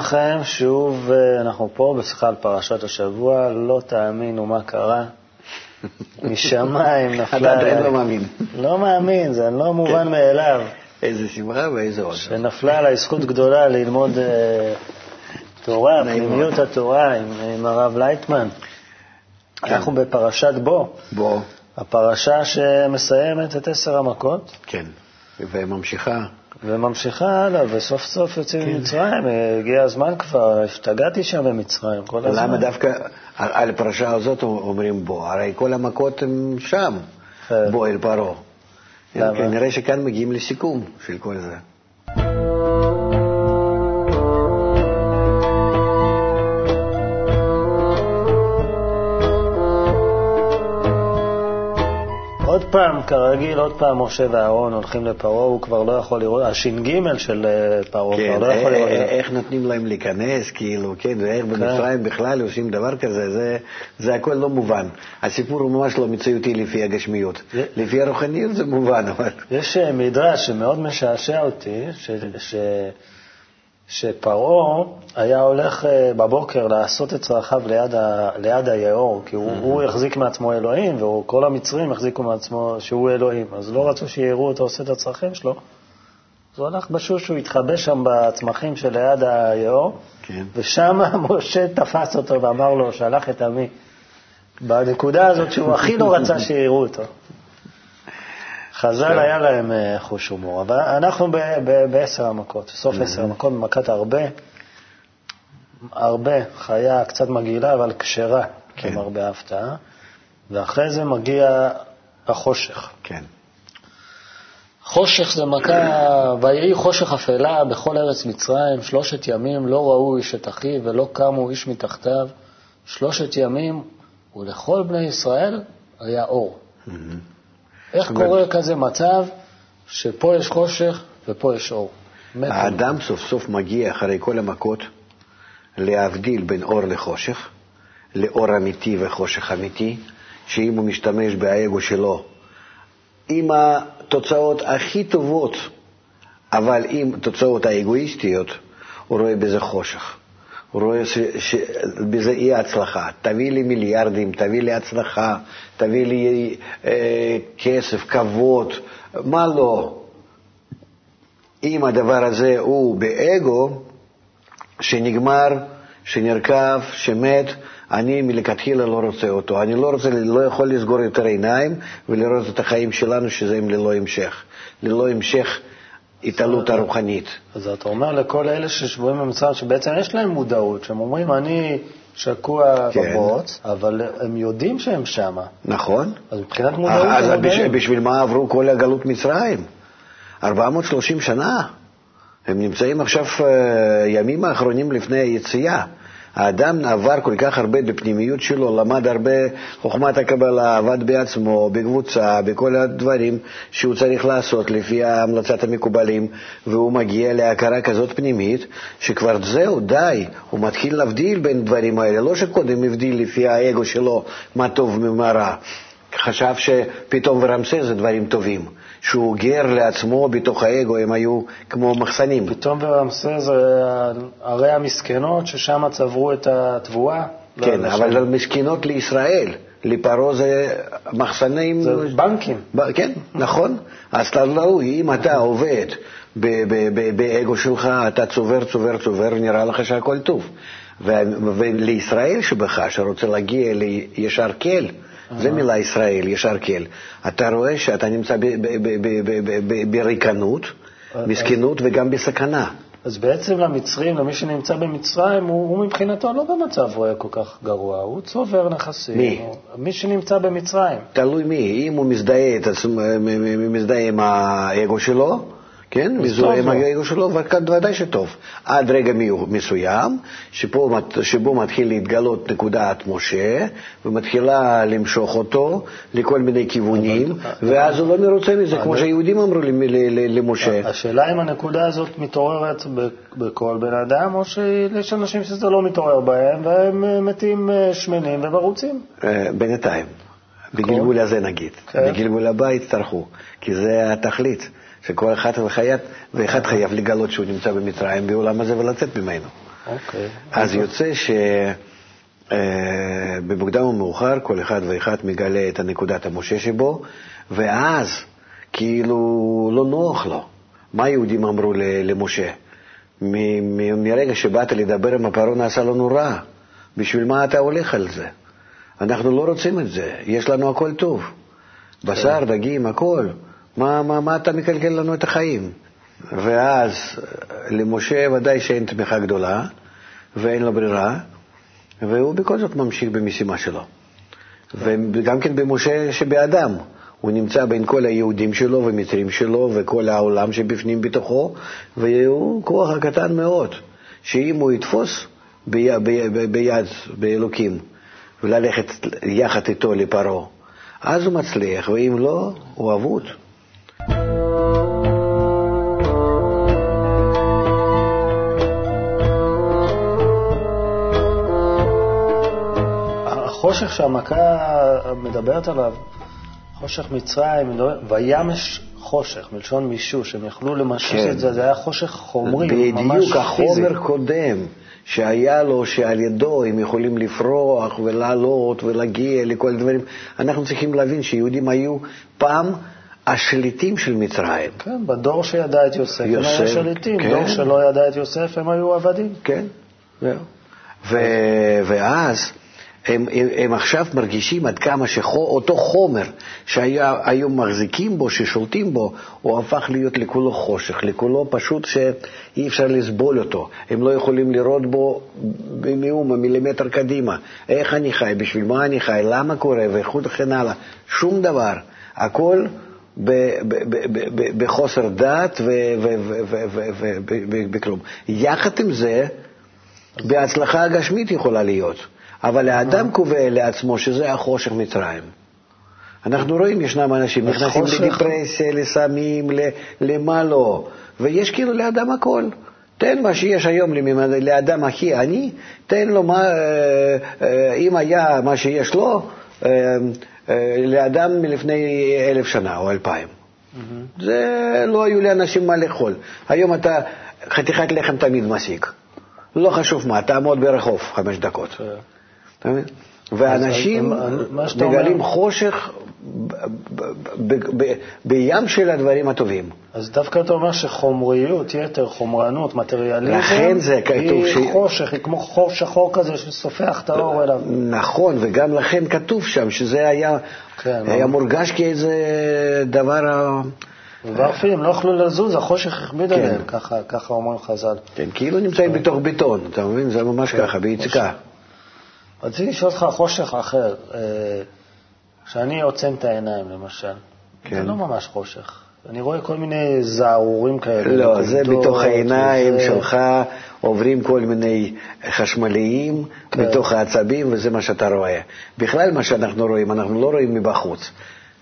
לכם, שוב אה, אנחנו פה בשיחה על פרשת השבוע, לא תאמינו מה קרה. משמיים נפלה... אתה עדיין לא מאמין. לא מאמין, זה לא מובן מאליו. איזה שמחה ואיזה עוד. שנפלה עליי זכות גדולה ללמוד אה, תורה, פנימיות התורה עם, הרב לייטמן. כן. אנחנו בפרשת בו, בוא, הפרשה שמסיימת את עשר המכות. כן. וממשיכה. וממשיכה הלאה, וסוף סוף יוצאים כן. ממצרים, הגיע הזמן כבר, השתגעתי שם במצרים כל הזמן. למה דווקא על על הפרשה הזאת אומרים בוא? הרי כל המכות הן שם, כן. בוא אל פרעה. כנראה שכאן מגיעים לסיכום של כל זה. עוד פעם, כרגיל, עוד פעם משה ואהרון הולכים לפרעה, הוא כבר לא יכול לראות, הש"ג של אה, פרעה כן, כבר לא יכול אה, לראות. אה, איך נותנים להם להיכנס, כאילו, כן, ואיך במצרים בכלל עושים דבר כזה, זה- זה הכל לא מובן. הסיפור הוא ממש לא מציאותי לפי הגשמיות. זה- לפי הרוחניות זה מובן, אבל... יש מדרש שמאוד משעשע אותי, ש, ש, שפרעה היה הולך אה, בבוקר לעשות את צרכיו ליד, ה, ליד היאור, כי הוא, הוא החזיק מעצמו אלוהים, וכל המצרים החזיקו מעצמו שהוא אלוהים, אז לא רצו שיראו אותו עושה את הצרכים שלו. אז הוא הלך בשוש, הוא התחבא שם בצמחים שליד היאור, כן. ושם משה תפס אותו ואמר לו, שלח את עמי. בנקודה הזאת שהוא הכי לא רצה שיראו אותו. חז"ל היה להם אה, חוש הומור, אבל אנחנו בעשר המכות, סוף עשר המכות, במכת הרבה, הרבה, חיה קצת מגעילה, אבל כשרה, כן. למרבה ההפתעה, ואחרי זה מגיע החושך. כן. חושך זה מכה, ויהי חושך אפלה בכל ארץ מצרים, שלושת ימים לא ראו איש את אחיו ולא קמו איש מתחתיו, שלושת ימים, ולכל בני ישראל היה אור. איך קורה כזה מצב שפה יש חושך ופה יש אור? האדם סוף סוף מגיע אחרי כל המכות להבדיל בין אור לחושך, לאור אמיתי וחושך אמיתי, שאם הוא משתמש באגו שלו עם התוצאות הכי טובות, אבל עם התוצאות האגואיסטיות, הוא רואה בזה חושך. הוא רואה שבזה אי הצלחה. תביא לי מיליארדים, תביא לי הצלחה, תביא לי אה, כסף, כבוד, מה לא? אם הדבר הזה הוא באגו, שנגמר, שנרקב, שמת, אני מלכתחילה לא רוצה אותו. אני לא, רוצה, לא יכול לסגור יותר עיניים ולראות את החיים שלנו שזה הם ללא המשך. ללא המשך התעלות הרוחנית. אז אתה אומר לכל אלה ששבויים במצרים, שבעצם יש להם מודעות, שהם אומרים, אני שקוע כן. בבוץ, אבל הם יודעים שהם שמה. נכון? אז מבחינת מודעות אז הם בש, מודעים. בשביל מה עברו כל הגלות מצרים? 430 שנה. הם נמצאים עכשיו אה, ימים האחרונים לפני היציאה. האדם עבר כל כך הרבה בפנימיות שלו, למד הרבה חוכמת הקבלה, עבד בעצמו, בקבוצה, בכל הדברים שהוא צריך לעשות לפי המלצת המקובלים, והוא מגיע להכרה כזאת פנימית, שכבר זהו, די, הוא מתחיל להבדיל בין דברים האלה, לא שקודם הבדיל לפי האגו שלו מה טוב ומה רע. חשב שפתאום ורמסס זה דברים טובים, שהוא גר לעצמו בתוך האגו, הם היו כמו מחסנים. פתאום ורמסס זה ערי המסכנות, ששם צברו את התבואה. כן, לשם. אבל מסכנות לישראל, לפרעה זה מחסנים... זה בנקים. ב- כן, נכון. אז אתה לא, אם אתה עובד ב- ב- ב- באגו שלך, אתה צובר, צובר, צובר, נראה לך שהכל טוב. ו- ולישראל שבך, שרוצה להגיע לישר כל, זה מילה ישראל, ישר כל. אתה רואה שאתה נמצא בריקנות, אז- מסכנות וגם בסכנה. אז בעצם למצרים, למי שנמצא במצרים, הוא, הוא מבחינתו לא במצב רואה כל כך גרוע, הוא צובר נכסים. מי? הוא, מי שנמצא במצרים. תלוי מי, אם הוא מזדהה עם האגו שלו, כן, מזוהה עם. האגו שלו, ודאי שטוב. עד רגע מסוים, מת- שבו מתחיל להתגלות נקודת משה, ומתחילה למשוך אותו לכל מיני כיוונים, ואז הוא לא מרוצה מזה, כמו שהיהודים אמרו למשה. השאלה אם הנקודה הזאת מתעוררת בכל בן אדם, או שיש אנשים שזה לא מתעורר בהם, והם אה, מתים אה, שמנים ומרוצים. אה, בינתיים, בגלגול הזה נגיד. כן. בגלגול הבא יצטרכו, כי זה התכלית. שכל אחד ואחד, ואחד חייב לגלות שהוא נמצא במצרים בעולם הזה ולצאת ממנו. אוקיי. אז יוצא שבמוקדם או מאוחר כל אחד ואחד מגלה את הנקודת המשה שבו, ואז כאילו לא נוח לו. מה היהודים אמרו למשה? מרגע שבאת לדבר עם הפרעה נעשה לנו רע. בשביל מה אתה הולך על זה? אנחנו לא רוצים את זה, יש לנו הכל טוב. בשר, דגים, הכל. מה, מה, מה אתה מקלקל לנו את החיים? ואז למשה ודאי שאין תמיכה גדולה ואין לו ברירה, והוא בכל זאת ממשיך במשימה שלו. וגם כן במשה שבאדם. הוא נמצא בין כל היהודים שלו ומצרים שלו וכל העולם שבפנים בתוכו, והוא כוח הקטן מאוד, שאם הוא יתפוס ביד, ביד, באלוקים וללכת יחד איתו לפרעה, אז הוא מצליח, ואם לא, הוא אבוד. החושך שהמכה מדברת עליו, חושך מצרים, לא- וימש חושך, מלשון מישוש, הם יכלו למשש כן. את זה, זה היה חושך חומרי, ממש פיזי. בדיוק, החומר קודם. שהיה לו, שעל ידו הם יכולים לפרוח ולעלות ולהגיע לכל הדברים. אנחנו צריכים להבין שיהודים היו פעם השליטים של מצרים. כן, בדור שידע את יוסף, יוסף הם היו שליטים, כן. דור שלא ידע את יוסף הם היו עבדים. כן, זהו. ואז הם, הם, הם עכשיו מרגישים עד כמה שאותו חומר שהיו מחזיקים בו, ששולטים בו, הוא הפך להיות לכולו חושך, לכולו פשוט שאי אפשר לסבול אותו. הם לא יכולים לראות בו במאומה, מילימטר קדימה. איך אני חי, בשביל מה אני חי, למה קורה, וכן הלאה. שום דבר. הכל בחוסר דעת ובכלום. יחד עם זה, בהצלחה הגשמית יכולה להיות. אבל האדם קובע לעצמו שזה החושך מצרים. אנחנו רואים, ישנם אנשים נכנסים לדיפרסיה, לסמים, למה לא, ויש כאילו לאדם הכל. תן מה שיש היום לאדם הכי עני, תן לו מה, אה, אה, אם היה מה שיש לו, אה, לאדם מלפני אלף שנה או אלפיים. Mm-hmm. זה לא היו לאנשים מה לאכול. היום אתה חתיכת לחם תמיד מסיק. לא חשוב מה, תעמוד ברחוב חמש דקות. Yeah. אתה מבין? ואנשים מגלים חושך בים של הדברים הטובים. אז דווקא אתה אומר שחומריות, יתר, חומרנות, מטריאליזם, לכן זה כתוב היא ש... חושך, היא כמו חור שחור כזה שסופח את האור אליו. נכון, וגם לכן כתוב שם שזה היה, כן, היה מורגש כאיזה דבר... ואפילו לא יכלו לזוז, החושך הכביד כן. עליהם, ככה, ככה אומרים חז"ל. כן, כאילו נמצאים בתוך בטון, אתה מבין? זה ממש כן, ככה, ביצקה. רציתי לשאול אותך חושך אחר. כשאני עוצם את העיניים, למשל, כן. זה לא ממש חושך. אני רואה כל מיני זערורים כאלה. לא, זה בתוך העיניים וזה... שלך עוברים כל מיני חשמליים כן. בתוך העצבים, וזה מה שאתה רואה. בכלל, מה שאנחנו רואים, אנחנו לא רואים מבחוץ.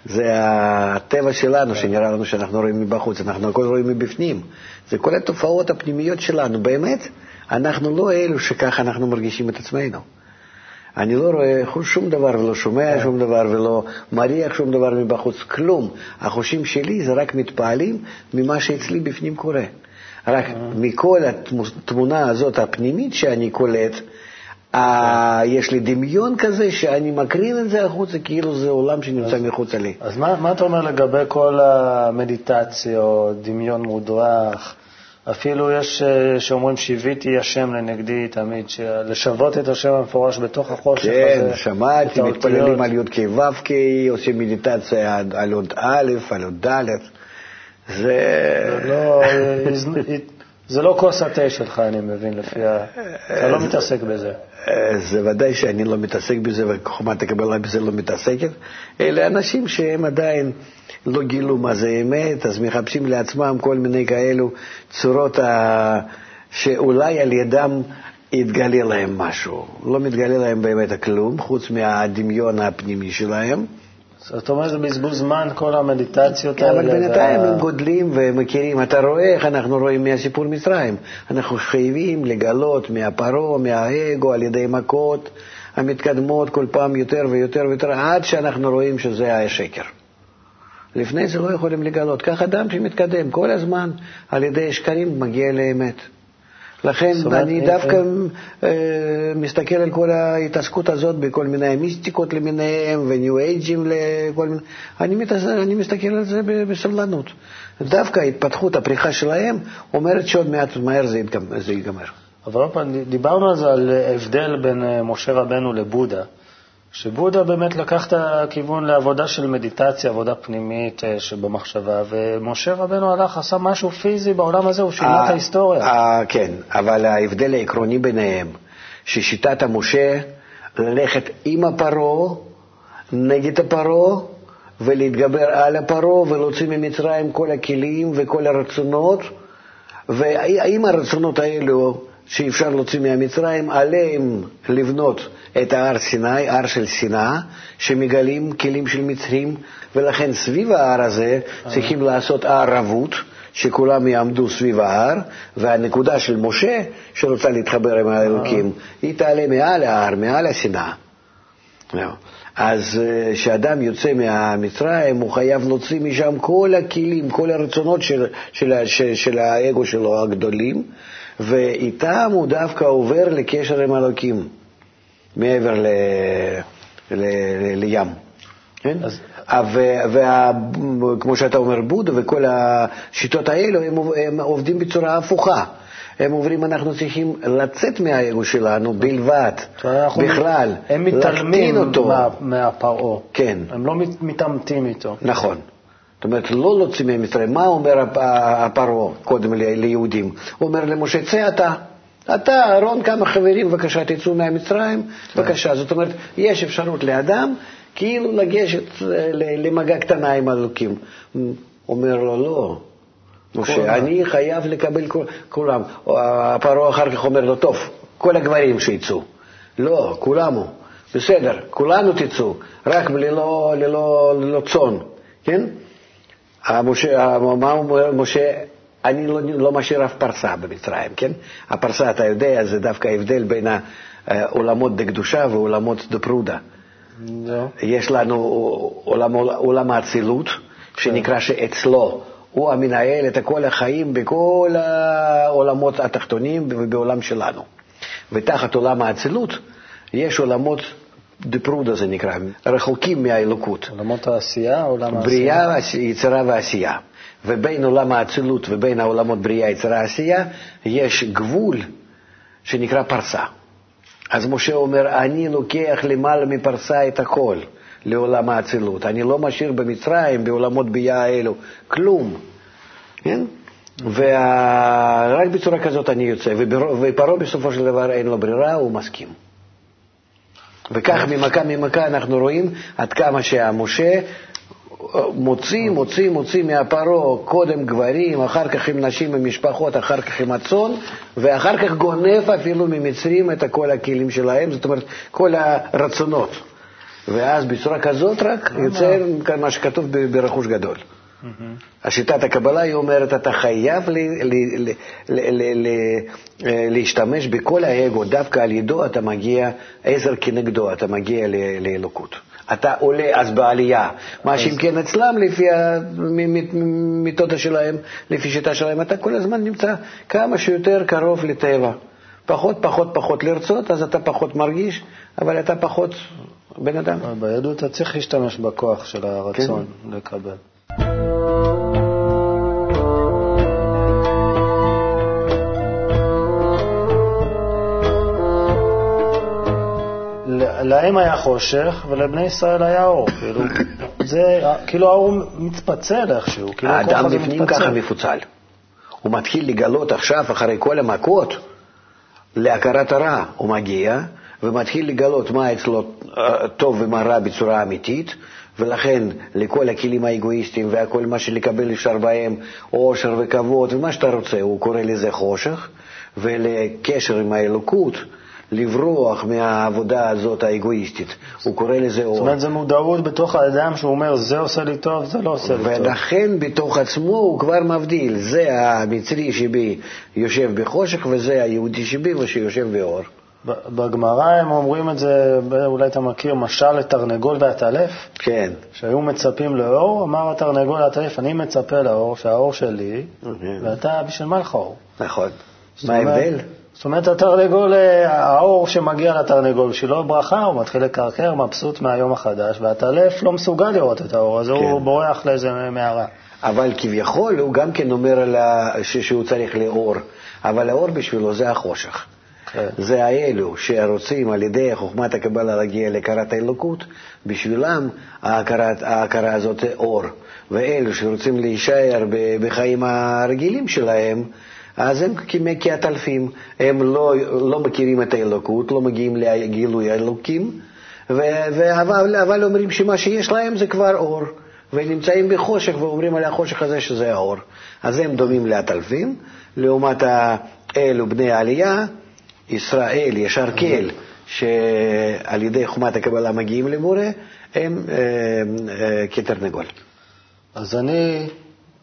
זה הטבע שלנו, כן. שנראה לנו שאנחנו רואים מבחוץ, אנחנו הכל רואים מבפנים. זה כל התופעות הפנימיות שלנו. באמת, אנחנו לא אלו שככה אנחנו מרגישים את עצמנו. אני לא רואה שום דבר ולא שומע כן. שום דבר ולא מריח שום דבר מבחוץ, כלום. החושים שלי זה רק מתפעלים ממה שאצלי בפנים קורה. רק אה. מכל התמונה הזאת הפנימית שאני קולט, אה, יש לי דמיון כזה שאני מקרין את זה החוצה, כאילו זה עולם שנמצא מחוצה לי. אז מה, מה אתה אומר לגבי כל המדיטציות, דמיון מודרך? אפילו יש אה, שאומרים שיוויתי השם לנגדי תמיד, לשוות את השם המפורש בתוך החושך כן, הזה. כן, שמעתי, מתפללים על י"ק ו"ק, עושים מדיטציה על עוד א', על עוד ד'. זה... לא, זה לא כוס התה שלך, אני מבין, לפי ה... אתה לא מתעסק בזה. אה, זה ודאי שאני לא מתעסק בזה, וחוכמת הקבלה בזה לא מתעסקת. אלה אנשים שהם עדיין... לא גילו מה זה אמת, אז מחפשים לעצמם כל מיני כאלו צורות ה... שאולי על ידם יתגלה להם משהו. לא מתגלה להם באמת כלום, חוץ מהדמיון הפנימי שלהם. זאת אומרת, זה בזבוז זמן, כל המדיטציות האלה. אבל בינתיים הם גודלים ומכירים. אתה רואה איך אנחנו רואים מהסיפור מצרים. אנחנו חייבים לגלות מהפרעה, מהאגו, על ידי מכות המתקדמות כל פעם יותר ויותר ויותר, עד שאנחנו רואים שזה השקר. לפני זה לא יכולים לגלות. כך אדם שמתקדם כל הזמן על ידי שקרים מגיע לאמת. לכן אני אה, דווקא אה, מסתכל על כל ההתעסקות הזאת בכל מיני מיסטיקות למיניהם וניו אייג'ים לכל מיני... אני, מתעס... אני מסתכל על זה בסבלנות. דווקא ההתפתחות, הפריחה שלהם, אומרת שעוד מעט מהר זה, זה ייגמר. אבל עוד פעם, דיברנו זה, על הבדל בין אה, משה רבנו לבודה. שבודה באמת לקח את הכיוון לעבודה של מדיטציה, עבודה פנימית אה, שבמחשבה, ומשה רבנו הלך, עשה משהו פיזי בעולם הזה, הוא שינה את ההיסטוריה. כן, אבל ההבדל העקרוני ביניהם, ששיטת המשה ללכת עם הפרעה, נגד הפרעה, ולהתגבר על הפרעה ולהוציא ממצרים כל הכלים וכל הרצונות, והאם הרצונות האלו שאפשר להוציא מהמצרים, עליהם לבנות את ההר סיני, הר של שנאה, שמגלים כלים של מצרים, ולכן סביב ההר הזה צריכים לעשות הר רבות, שכולם יעמדו סביב ההר, והנקודה של משה, שרוצה להתחבר עם האלוקים, היא תעלה מעל ההר, מעל השנאה. אז אה, כשאדם יוצא מהמצרים, הוא חייב להוציא משם כל הכלים, כל הרצונות של, של, של, של האגו שלו הגדולים, ואיתם הוא דווקא עובר לקשר עם אלוקים, מעבר ל, ל, ל, לים. כן? אז... וכמו שאתה אומר, בודה וכל השיטות האלו, הם, הם עובדים בצורה הפוכה. הם אומרים, אנחנו צריכים לצאת מהאגו שלנו בלבד, בכלל, הם מתעלמים מה, מהפרעה. כן. הם לא מתעמתים איתו. נכון. זאת אומרת, לא להוציא ממצרים. מה אומר הפרעה קודם ליהודים? הוא אומר למשה, צא אתה. אתה, אהרון, כמה חברים, בבקשה, תצאו מהמצרים, בבקשה. זאת אומרת, יש אפשרות לאדם כאילו לגשת למגע קטנה עם אלוקים. אומר לו, לא. משה, אני חייב לקבל כולם. הפרעה אחר כך אומר לו, טוב, כל הגברים שיצאו. לא, כולם הוא. בסדר, כולנו תצאו, רק ללא צאן, כן? המשה, מה אומר משה? אני לא, לא משאיר אף פרסה במצרים, כן? הפרסה, אתה יודע, זה דווקא ההבדל בין העולמות דקדושה ועולמות דפרודה. לא. יש לנו עולם, עולם האצילות, שנקרא שאצלו הוא המנהל את כל החיים בכל העולמות התחתונים ובעולם שלנו. ותחת עולם האצילות יש עולמות דפרודה זה נקרא, רחוקים מהאלוקות. עולמות העשייה, עולם העשייה? בריאה, יצירה ועשייה. ובין עולם האצילות ובין העולמות בריאה, יצירה, עשייה, יש גבול שנקרא פרסה. אז משה אומר, אני לוקח למעלה מפרסה את הכל לעולם האצילות. אני לא משאיר במצרים, בעולמות בריאה האלו, כלום. כן? ורק בצורה כזאת אני יוצא, ופרעה בסופו של דבר אין לו ברירה, הוא מסכים. וכך ממכה ממכה אנחנו רואים עד כמה שהמשה אה, מוציא, מוציא, מוציא מהפרעה קודם גברים, אחר כך עם נשים ומשפחות, אחר כך עם הצאן, ואחר כך גונב אפילו ממצרים את כל הכלים שלהם, זאת אומרת, כל הרצונות. ואז בצורה כזאת רק יוצא מה שכתוב ברכוש גדול. השיטת הקבלה היא אומרת, אתה חייב להשתמש בכל האגו, דווקא על ידו אתה מגיע, עזר כנגדו, אתה מגיע לאלוקות. אתה עולה אז בעלייה. מה שאם כן אצלם, לפי המיתודה שלהם, לפי שיטה שלהם, אתה כל הזמן נמצא כמה שיותר קרוב לטבע. פחות, פחות, פחות לרצות, אז אתה פחות מרגיש, אבל אתה פחות בן אדם. ביהדות אתה צריך להשתמש בכוח של הרצון כן. לקבל. להם היה חושך ולבני ישראל היה אור. כאילו, זה, כאילו האור מתפצל איכשהו. כאילו האדם בפנים ככה מפוצל. הוא מתחיל לגלות עכשיו, אחרי כל המכות, להכרת הרע. הוא מגיע ומתחיל לגלות מה אצלו אה, טוב ומה רע בצורה אמיתית, ולכן לכל הכלים האגואיסטיים והכל מה שלקבל אפשר בהם, עושר וכבוד ומה שאתה רוצה, הוא קורא לזה חושך, ולקשר עם האלוקות, לברוח מהעבודה הזאת האגואיסטית. הוא קורא לזה אור. זאת אומרת, זו מודעות בתוך האדם שהוא אומר, זה עושה לי טוב, זה לא עושה לי טוב. ולכן בתוך עצמו הוא כבר מבדיל, זה המצרי שבי יושב בחושך וזה היהודי שבי ושיושב באור. בגמרא הם אומרים את זה, אולי אתה מכיר, משל לתרנגול והטלף? כן. שהיו מצפים לאור, אמר התרנגול להטלף, אני מצפה לאור, שהאור שלי, אוקיי. ואתה, בשביל מה לך אור? נכון. מה ההבדל? זאת אומרת, התרנגול, אה, האור שמגיע לתרנגול, בשבילו ברכה, הוא מתחיל לקרקר, מבסוט מהיום החדש, והטלף לא מסוגל לראות את האור, אז הוא כן. בורח לאיזה מערה. אבל כביכול הוא גם כן אומר ה- שהוא צריך לאור, אבל האור בשבילו זה החושך. כן. זה האלו שרוצים על ידי חוכמת הקבלה להגיע להכרת האלוקות, בשבילם ההכרה הזאת זה אור. ואלו שרוצים להישאר בחיים הרגילים שלהם, אז הם כעטלפים, הם לא, לא מכירים את האלוקות, לא מגיעים לגילוי האלוקים, אבל, אבל אומרים שמה שיש להם זה כבר אור, ונמצאים בחושך ואומרים על החושך הזה שזה האור. אז הם דומים לעטלפים, לעומת האלו בני העלייה, ישראל, ישר קל, שעל ידי חומת הקבלה מגיעים למורה, הם אה, אה, כתרנגול. אז אני,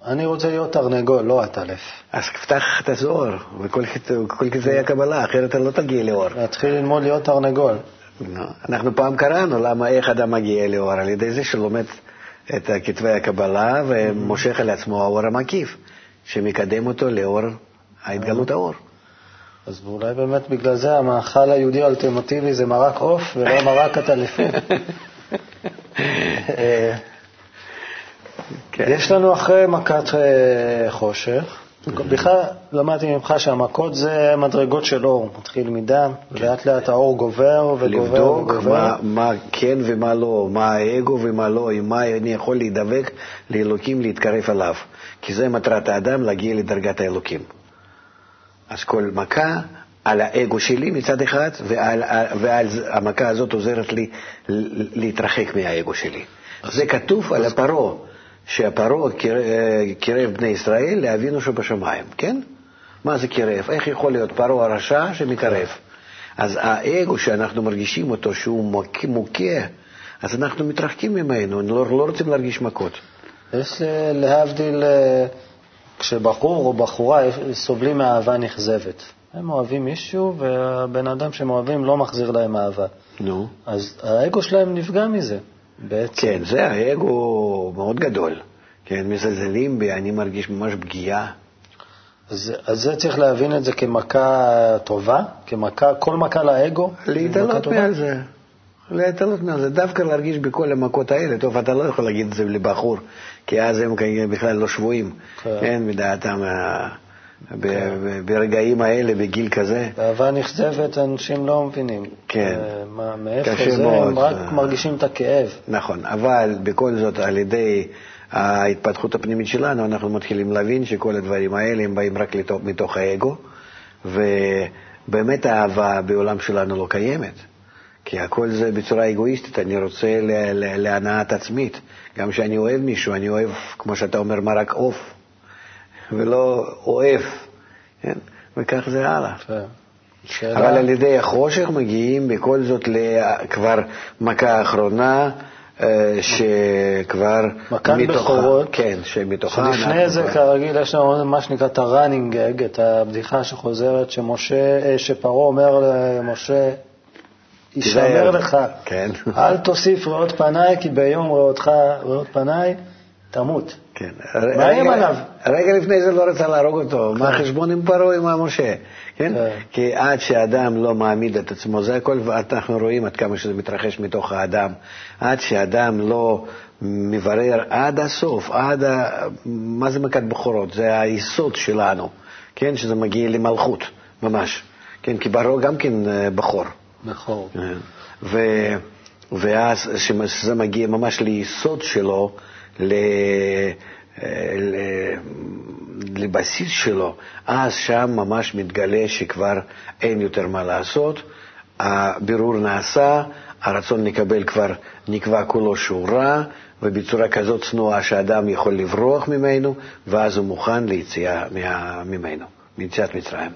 אני רוצה להיות תרנגול, לא הטלף. אז פתח את הזוהר וכל כל כתבי הקבלה, אחרת אתה לא תגיע לאור. להתחיל ללמוד להיות תרנגול. אנחנו פעם קראנו למה איך אדם מגיע לאור, על ידי זה שלומד את כתבי הקבלה ומושך על עצמו האור המקיף, שמקדם אותו לאור ההתגלות האור. אז אולי באמת בגלל זה המאכל היהודי האלטרנטיבי זה מרק עוף ולא מרק. אה, כן. יש לנו אחרי מכת אה, חושך, בכלל למדתי ממך שהמכות זה מדרגות של אור, מתחיל מדם, ולאט לאט האור גובר וגובר לבדוק וגובר. מה, מה כן ומה לא, מה האגו ומה לא, עם מה אני יכול להידבק לאלוקים, להתקרב אליו. כי זה מטרת האדם, להגיע לדרגת האלוקים. אז כל מכה על האגו שלי מצד אחד, ועל, ועל המכה הזאת עוזרת לי להתרחק מהאגו שלי. זה כתוב על הפרעה, שהפרעה קיר- קירב בני ישראל לאבינו שבשמיים, כן? מה זה קירב? איך יכול להיות פרעה הרשע שמקרב? אז האגו שאנחנו מרגישים אותו, שהוא מוכה אז אנחנו מתרחקים ממנו, לא, לא רוצים להרגיש מכות. יש אה, להבדיל, אה, כשבחור או בחורה סובלים מאהבה נכזבת. הם אוהבים מישהו, והבן אדם שהם אוהבים לא מחזיר להם אהבה. נו. אז האגו שלהם נפגע מזה, בעצם. כן, זה האגו מאוד גדול. כן, מזלזלים בי, אני מרגיש ממש פגיעה. אז, אז זה צריך להבין את זה כמכה טובה, כמכה, כל מכה לאגו. להתעלות? מעל זה. להתעלות מעל זה. דווקא להרגיש בכל המכות האלה. טוב, אתה לא יכול להגיד את זה לבחור, כי אז הם כנראה בכלל לא שבויים. כן. כן, מדעתם, אה, ב- ברגעים האלה, בגיל כזה. באהבה נכזבת אנשים לא מבינים. כן. אה, מה, מאיפה זה. הם רק אה. מרגישים את הכאב. נכון, אבל בכל זאת, על ידי ההתפתחות הפנימית שלנו, אנחנו מתחילים להבין שכל הדברים האלה הם באים רק לתוך, מתוך האגו, ובאמת האהבה בעולם שלנו לא קיימת. כי הכל זה בצורה אגואיסטית, אני רוצה להנאת עצמית. גם כשאני אוהב מישהו, אני אוהב, כמו שאתה אומר, מרק עוף, ולא אוהב, כן? וכך זה הלאה. כן. שאלה- אבל על ידי החושך מגיעים בכל זאת כבר מכה אחרונה, אה, שכבר... מכת בכורות. כן, שמתוכה... אנחנו זה, כבר- כרגיל, יש לנו מה שנקרא את ה-running gag, את הבדיחה שחוזרת, שמשה, אה, שפרעה אומר למשה, יישמר. לך, כן. אל תוסיף ראות פניי, כי ביום ראותך, ראות פניי, תמות. כן. מאיים רגע- עליו. רגע לפני זה לא רצה להרוג אותו, מה החשבון עם פרעה עם משה, כן? כן. כי עד שאדם לא מעמיד את עצמו, זה הכל, אנחנו רואים עד כמה שזה מתרחש מתוך האדם, עד שאדם לא מברר עד הסוף, עד ה... מה זה מכת בכורות? זה היסוד שלנו, כן? שזה מגיע למלכות, ממש. כן, כי פרעה גם כן אה, בכור. ו, ואז כשזה מגיע ממש ליסוד שלו, ל, ל, לבסיס שלו, אז שם ממש מתגלה שכבר אין יותר מה לעשות, הבירור נעשה, הרצון לקבל כבר נקבע כולו שהוא רע, ובצורה כזאת צנועה שאדם יכול לברוח ממנו, ואז הוא מוכן ליציאה ממנו, מיציאת מצרים.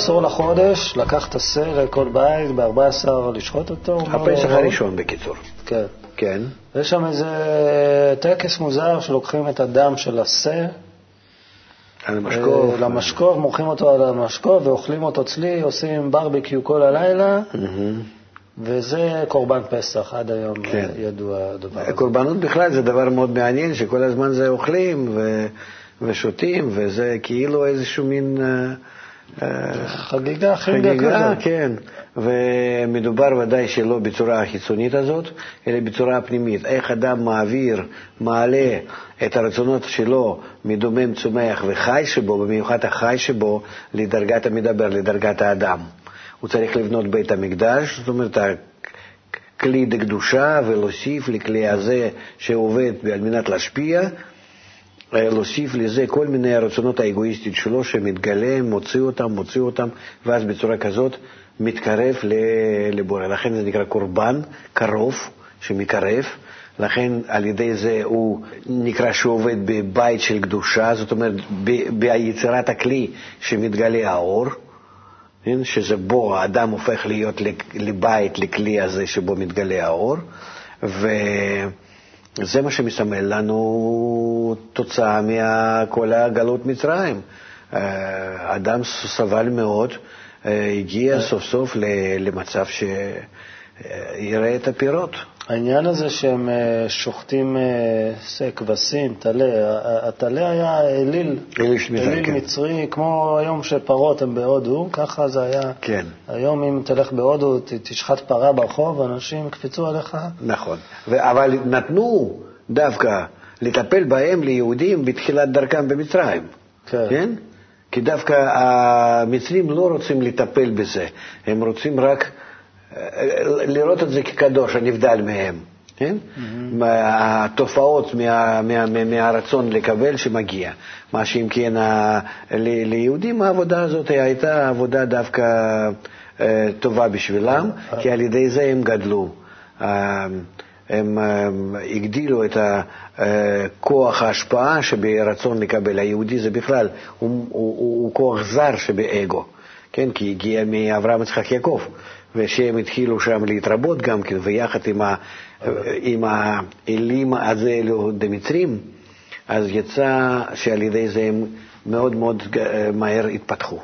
בעשור לחודש לקח את השה לכל בית, ב-14 לשחוט אותו. הפסח הראשון בקיצור. כן. כן. יש שם איזה טקס מוזר שלוקחים את הדם של השה, על המשקוף. אה, למשקוף, מורחים אותו על המשקוף ואוכלים אותו צלי, עושים ברבקיו כל הלילה, מהמם. וזה קורבן פסח, עד היום כן. אה, ידוע הדבר הזה. קורבנות בכלל זה דבר מאוד מעניין, שכל הזמן זה אוכלים ו... ושותים, וזה כאילו איזשהו מין... אה, חגיגה, חגיגה חגיגה, כזאת. כן. ומדובר ודאי שלא בצורה החיצונית הזאת, אלא בצורה הפנימית. איך אדם מעביר, מעלה את הרצונות שלו מדומם, צומח וחי שבו, במיוחד החי שבו, לדרגת המדבר, לדרגת האדם. הוא צריך לבנות בית המקדש, זאת אומרת, כלי דקדושה, ולהוסיף לכלי הזה שעובד על מנת להשפיע, להוסיף לזה כל מיני הרצונות האגואיסטיים שלו שמתגלה, מוציא אותם, מוציא אותם, ואז בצורה כזאת מתקרב לבורא. לכן זה נקרא קורבן קרוב, שמקרב. לכן על ידי זה הוא נקרא שהוא עובד בבית של קדושה, זאת אומרת ביצירת הכלי שמתגלה האור, כן? שזה בו האדם הופך להיות לבית, לכלי הזה שבו מתגלה האור, וזה מה שמסמל לנו תוצאה מכל הגלות מצרים. אה, אדם סבל מאוד, אה, הגיע סוף סוף ל- למצב שיראה את הפירות. העניין הזה שהם אה, שוחטים אה, כבשים, טלה, הטלה היה אליל, אליל שמיטה, אליל כן. מצרי, כמו היום שפרות הן בהודו, ככה זה היה. כן. היום אם תלך בהודו, תשחט פרה ברחוב, אנשים יקפצו עליך. נכון. אבל נתנו דווקא לטפל בהם ליהודים בתחילת דרכם במצרים. כן. כן? כי דווקא המצרים לא רוצים לטפל בזה, הם רוצים רק לראות את זה כקדוש, הנבדל מהם. כן? מה- התופעות מה, מה, מה, מהרצון לקבל שמגיע. מה שאם כן, ה- ל- ליהודים העבודה הזאת הייתה עבודה דווקא אה, טובה בשבילם, כי על ידי זה הם גדלו. אה, הם אה, הגדילו את ה- אה, כוח ההשפעה שברצון לקבל. היהודי זה בכלל, הוא, הוא, הוא, הוא כוח זר שבאגו, כן? כי הגיע מאברהם יצחק יעקב, ושהם התחילו שם להתרבות גם כן, ויחד עם, ה, עם האלים הזה, אלו דמצרים, אז יצא שעל ידי זה הם מאוד מאוד אה, מהר התפתחו.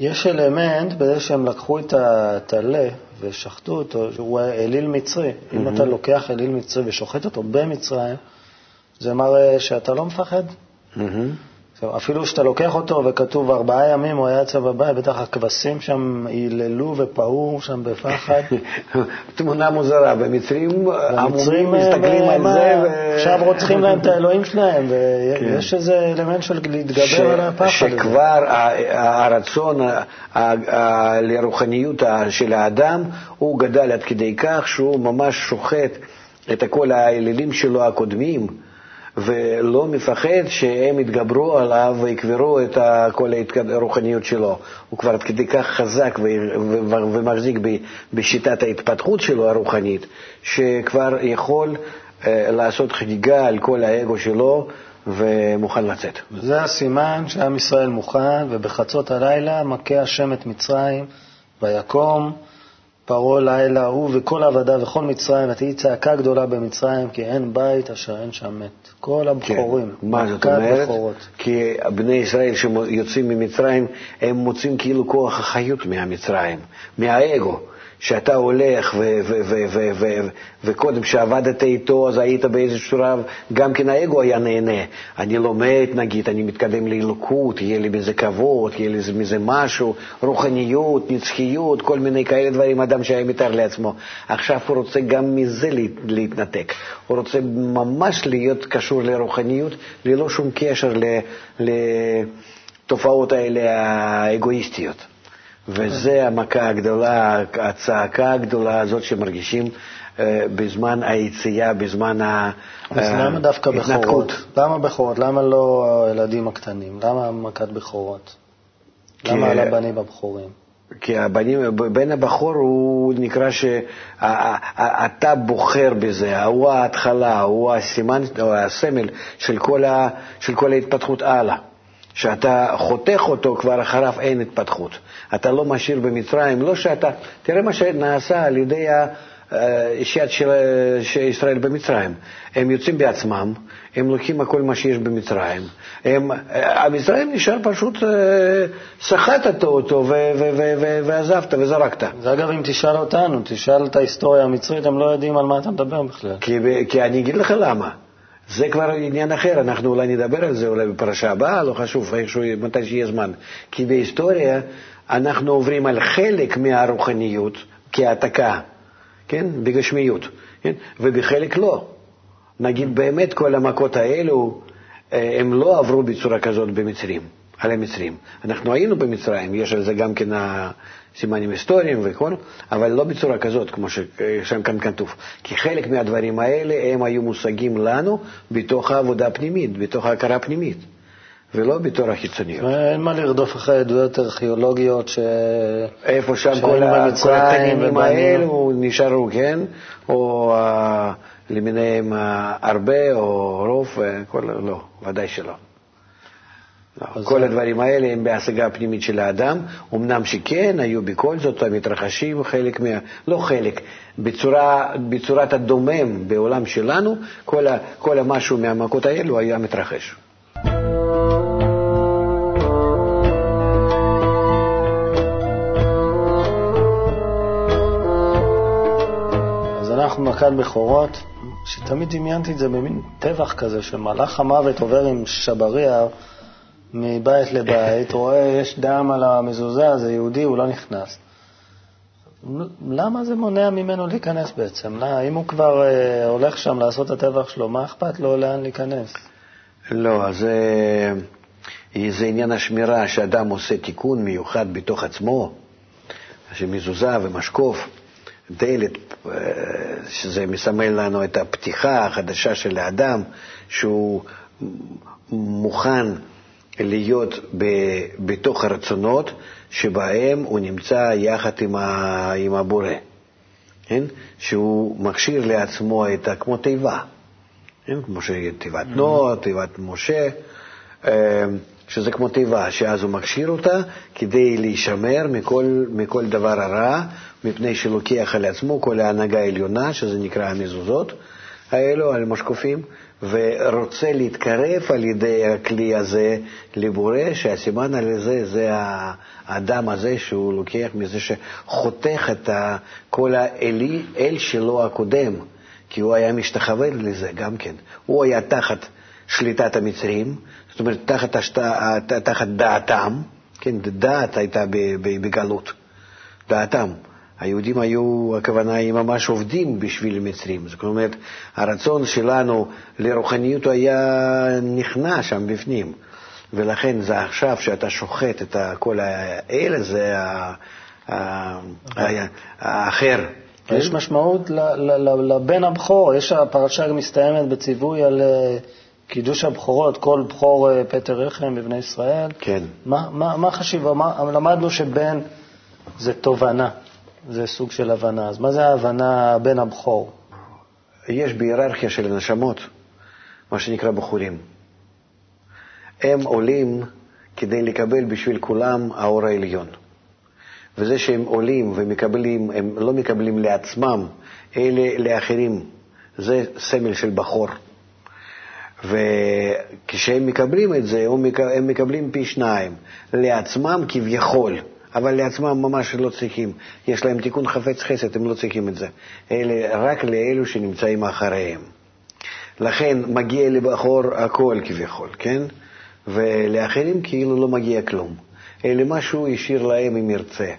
יש אלמנט בזה שהם לקחו את הטלה ושחטו אותו, שהוא אליל מצרי. אם אתה לוקח אליל מצרי ושוחט אותו במצרים, זה מראה שאתה לא מפחד. מהמם. עכשיו, אפילו כשאתה לוקח אותו וכתוב ארבעה ימים הוא היה אצל בבית, בטח הכבשים שם היללו ופעו שם בפחד. תמונה מוזרה, במצרים המומים המצרים, מסתכלים אה, על זה, ו- עכשיו רוצחים להם את האלוהים שלהם, כן. ויש איזה אלמנט של להתגבר על הפחד. שכבר הרצון לרוחניות של האדם, הוא גדל עד כדי כך שהוא ממש שוחט את כל האלילים שלו הקודמים, ולא מפחד שהם יתגברו עליו ויקברו את כל הרוחניות שלו. הוא כבר כדי כך חזק ומחזיק בשיטת ההתפתחות שלו הרוחנית, שכבר יכול אה, לעשות חגיגה על כל האגו שלו ומוכן לצאת. זה הסימן שעם ישראל מוכן, ובחצות הלילה מכה השם את מצרים, ויקום פרעה לילה הוא וכל עבדיו וכל מצרים, ותהי צעקה גדולה במצרים, כי אין בית אשר אין שם מת. כל הבכורים, כן. מה זאת אומרת? בכורות. כי בני ישראל שיוצאים ממצרים, הם מוצאים כאילו כוח החיות מהמצרים, מהאגו. שאתה הולך, וקודם שעבדת איתו, אז היית באיזשהו שלב, גם כן האגו היה נהנה. אני לומד, נגיד, אני מתקדם לאלוקות, יהיה לי בזה כבוד, יהיה לי מזה משהו, רוחניות, נצחיות, כל מיני כאלה דברים, אדם שהיה מתאר לעצמו. עכשיו הוא רוצה גם מזה להת- להתנתק. הוא רוצה ממש להיות קשור לרוחניות, ללא שום קשר לתופעות האלה האגואיסטיות. וזה המכה הגדולה, הצעקה הגדולה הזאת שמרגישים אה, בזמן היציאה, בזמן אז למה דווקא ההתנתקות. בכורות? למה בכורות? למה לא הילדים הקטנים? למה מכת בכורות? למה על הבנים הבכורים? כי הבנים, בן הבכור הוא נקרא שאתה בוחר בזה, הוא ההתחלה, הוא הסימן, או הסמל של כל, ה, של כל ההתפתחות הלאה. שאתה חותך אותו, כבר אחריו אין התפתחות. אתה לא משאיר במצרים, לא שאתה... תראה מה שנעשה על ידי השהיית של ישראל במצרים. הם יוצאים בעצמם, הם לוקחים הכל מה שיש במצרים. הם, המצרים נשאר פשוט, אה, סחטת אותו ו- ו- ו- ועזבת וזרקת. זה אגב, אם תשאל אותנו, תשאל את ההיסטוריה המצרית, הם לא יודעים על מה אתה מדבר בכלל. כי, כי אני אגיד לך למה. זה כבר עניין אחר, אנחנו אולי נדבר על זה אולי בפרשה הבאה, לא חשוב, איכשהו, מתי שיהיה זמן. כי בהיסטוריה אנחנו עוברים על חלק מהרוחניות כהעתקה, כן, בגשמיות, כן, ובחלק לא. נגיד באמת כל המכות האלו, אה, הם לא עברו בצורה כזאת במצרים, על המצרים. אנחנו היינו במצרים, יש על זה גם כן סימנים היסטוריים וכל, אבל לא בצורה כזאת, כמו ששם כאן כתוב. כי חלק מהדברים האלה הם היו מושגים לנו בתוך העבודה הפנימית, בתוך ההכרה הפנימית. ולא בתור החיצוניות. אין מה לרדוף אחרי עדויות ארכיאולוגיות ש... איפה שם כל, התנינים האלו נשארו, כן? או uh, למיניהם הרבה או רוב, כל... לא, ודאי שלא. לא, כל הדברים האלה הם בהשגה הפנימית של האדם, אמנם שכן, היו בכל זאת המתרחשים חלק מה... לא חלק, בצורה, בצורת הדומם בעולם שלנו, כל, ה, כל המשהו מהמכות האלו היה מתרחש. אז אנחנו מכת בכורות, שתמיד דמיינתי את זה במין טבח כזה, שמלאך המוות עובר עם שבריה מבית לבית, רואה יש דם על המזוזה, זה יהודי, הוא לא נכנס. למה זה מונע ממנו להיכנס בעצם? לא, אם הוא כבר אה, הולך שם לעשות את הטבח שלו, מה אכפת לו לאן להיכנס? לא, זה, זה עניין השמירה, שאדם עושה תיקון מיוחד בתוך עצמו, שמזוזה ומשקוף, דלת, אה, שזה מסמל לנו את הפתיחה החדשה של האדם, שהוא מוכן להיות ב, בתוך הרצונות שבהם הוא נמצא יחד עם, ה, עם הבורא, כן? שהוא מכשיר לעצמו את ה... כמו תיבה, כן? כמו שתיבת mm-hmm. נוח, תיבת משה, אה, שזה כמו תיבה, שאז הוא מכשיר אותה כדי להישמר מכל, מכל דבר הרע, מפני שלוקח על עצמו כל ההנהגה העליונה, שזה נקרא המזוזות האלו, על משקופים, ורוצה להתקרב על ידי הכלי הזה לבורא, שהסימן על זה זה האדם הזה שהוא לוקח מזה שחותך את כל האלי, אל שלו הקודם, כי הוא היה משתחווה לזה גם כן. הוא היה תחת שליטת המצרים, זאת אומרת תחת, השת... תחת דעתם, כן, דעת הייתה בגלות, דעתם. היהודים היו, הכוונה היא ממש עובדים בשביל המצרים. זאת אומרת, הרצון שלנו לרוחניות היה נכנע שם בפנים. ולכן זה עכשיו שאתה שוחט את כל האלה, זה האחר. יש משמעות לבן הבכור, יש הפרשה מסתיימת בציווי על אה, קידוש הבכורות, כל בכור אה, פטר רחם בבני ישראל. כן. מה חשיבה? למדנו שבן זה תובנה. זה סוג של הבנה. אז מה זה ההבנה בן הבכור? יש בהיררכיה של הנשמות מה שנקרא בחורים. הם עולים כדי לקבל בשביל כולם האור העליון. וזה שהם עולים ומקבלים, הם לא מקבלים לעצמם, אלא לאחרים. זה סמל של בחור. וכשהם מקבלים את זה, הם מקבלים פי שניים, לעצמם כביכול. אבל לעצמם ממש לא צריכים. יש להם תיקון חפץ חסד, הם לא צריכים את זה. אלה רק לאלו שנמצאים אחריהם. לכן מגיע לבחור הכל כביכול, כן? ולאחרים כאילו לא מגיע כלום. אלא מה שהוא השאיר להם אם ירצה.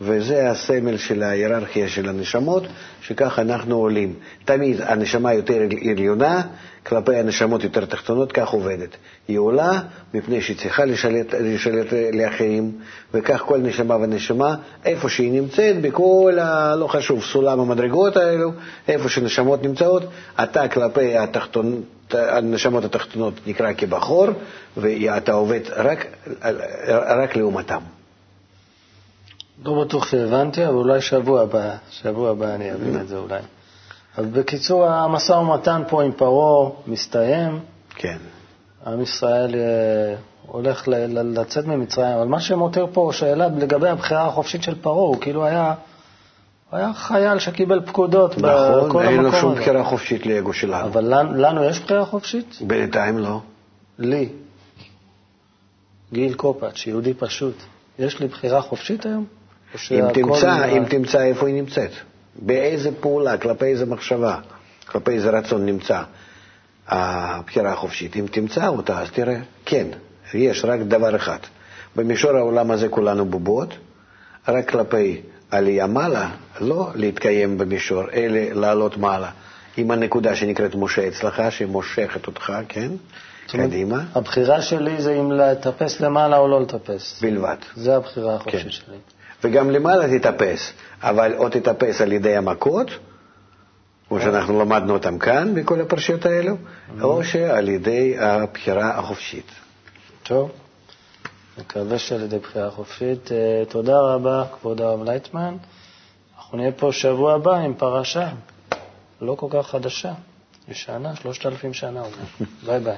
וזה הסמל של ההיררכיה של הנשמות, שכך אנחנו עולים. תמיד הנשמה יותר עליונה, כלפי הנשמות יותר תחתונות, כך עובדת. היא עולה מפני שהיא צריכה לשלט, לשלט לאחרים, וכך כל נשמה ונשמה, איפה שהיא נמצאת, בכל, ה, לא חשוב, סולם המדרגות האלו, איפה שנשמות נמצאות, אתה כלפי התחתון, הנשמות התחתונות נקרא כבחור, ואתה עובד רק, רק לעומתם. לא בטוח שהבנתי, אבל אולי שבוע הבא, שבוע הבא אני אבין את זה אולי. אז בקיצור, המשא ומתן פה עם פרעה מסתיים. כן. עם ישראל אה, הולך ל- ל- לצאת ממצרים, אבל מה שמותיר פה שאלה לגבי הבחירה החופשית של פרעה, הוא כאילו היה, הוא היה חייל שקיבל פקודות בכל נכון, אין לו המקום שום הזה. בחירה חופשית לאגו שלנו. אבל לנו, לנו יש בחירה חופשית? בינתיים לא. לי, גיל קופאץ', יהודי פשוט, יש לי בחירה חופשית היום? אם תמצא, אם תמצא איפה היא נמצאת, באיזה פעולה, כלפי איזה מחשבה, כלפי איזה רצון נמצא הבחירה החופשית. אם תמצא אותה, אז תראה, כן, יש רק דבר אחד. במישור העולם הזה כולנו בובות, רק כלפי עלייה מעלה, לא להתקיים במישור, אלא לעלות מעלה. עם הנקודה שנקראת משה אצלך, שמושכת אותך, כן? קדימה, הבחירה שלי זה אם לטפס למעלה או לא לטפס. בלבד. זה הבחירה החופשית כן. שלי. וגם למעלה תטפס, אבל או תטפס על ידי המכות, כמו שאנחנו למדנו אותם כאן בכל הפרשיות האלו, או שעל ידי הבחירה החופשית. טוב, מקווה שעל ידי בחירה חופשית. אה, תודה רבה, כבוד הרב לייטמן. אנחנו נהיה פה שבוע הבא עם פרשה לא כל כך חדשה, ישנה, שלושת אלפים שנה. אומנם. ביי ביי.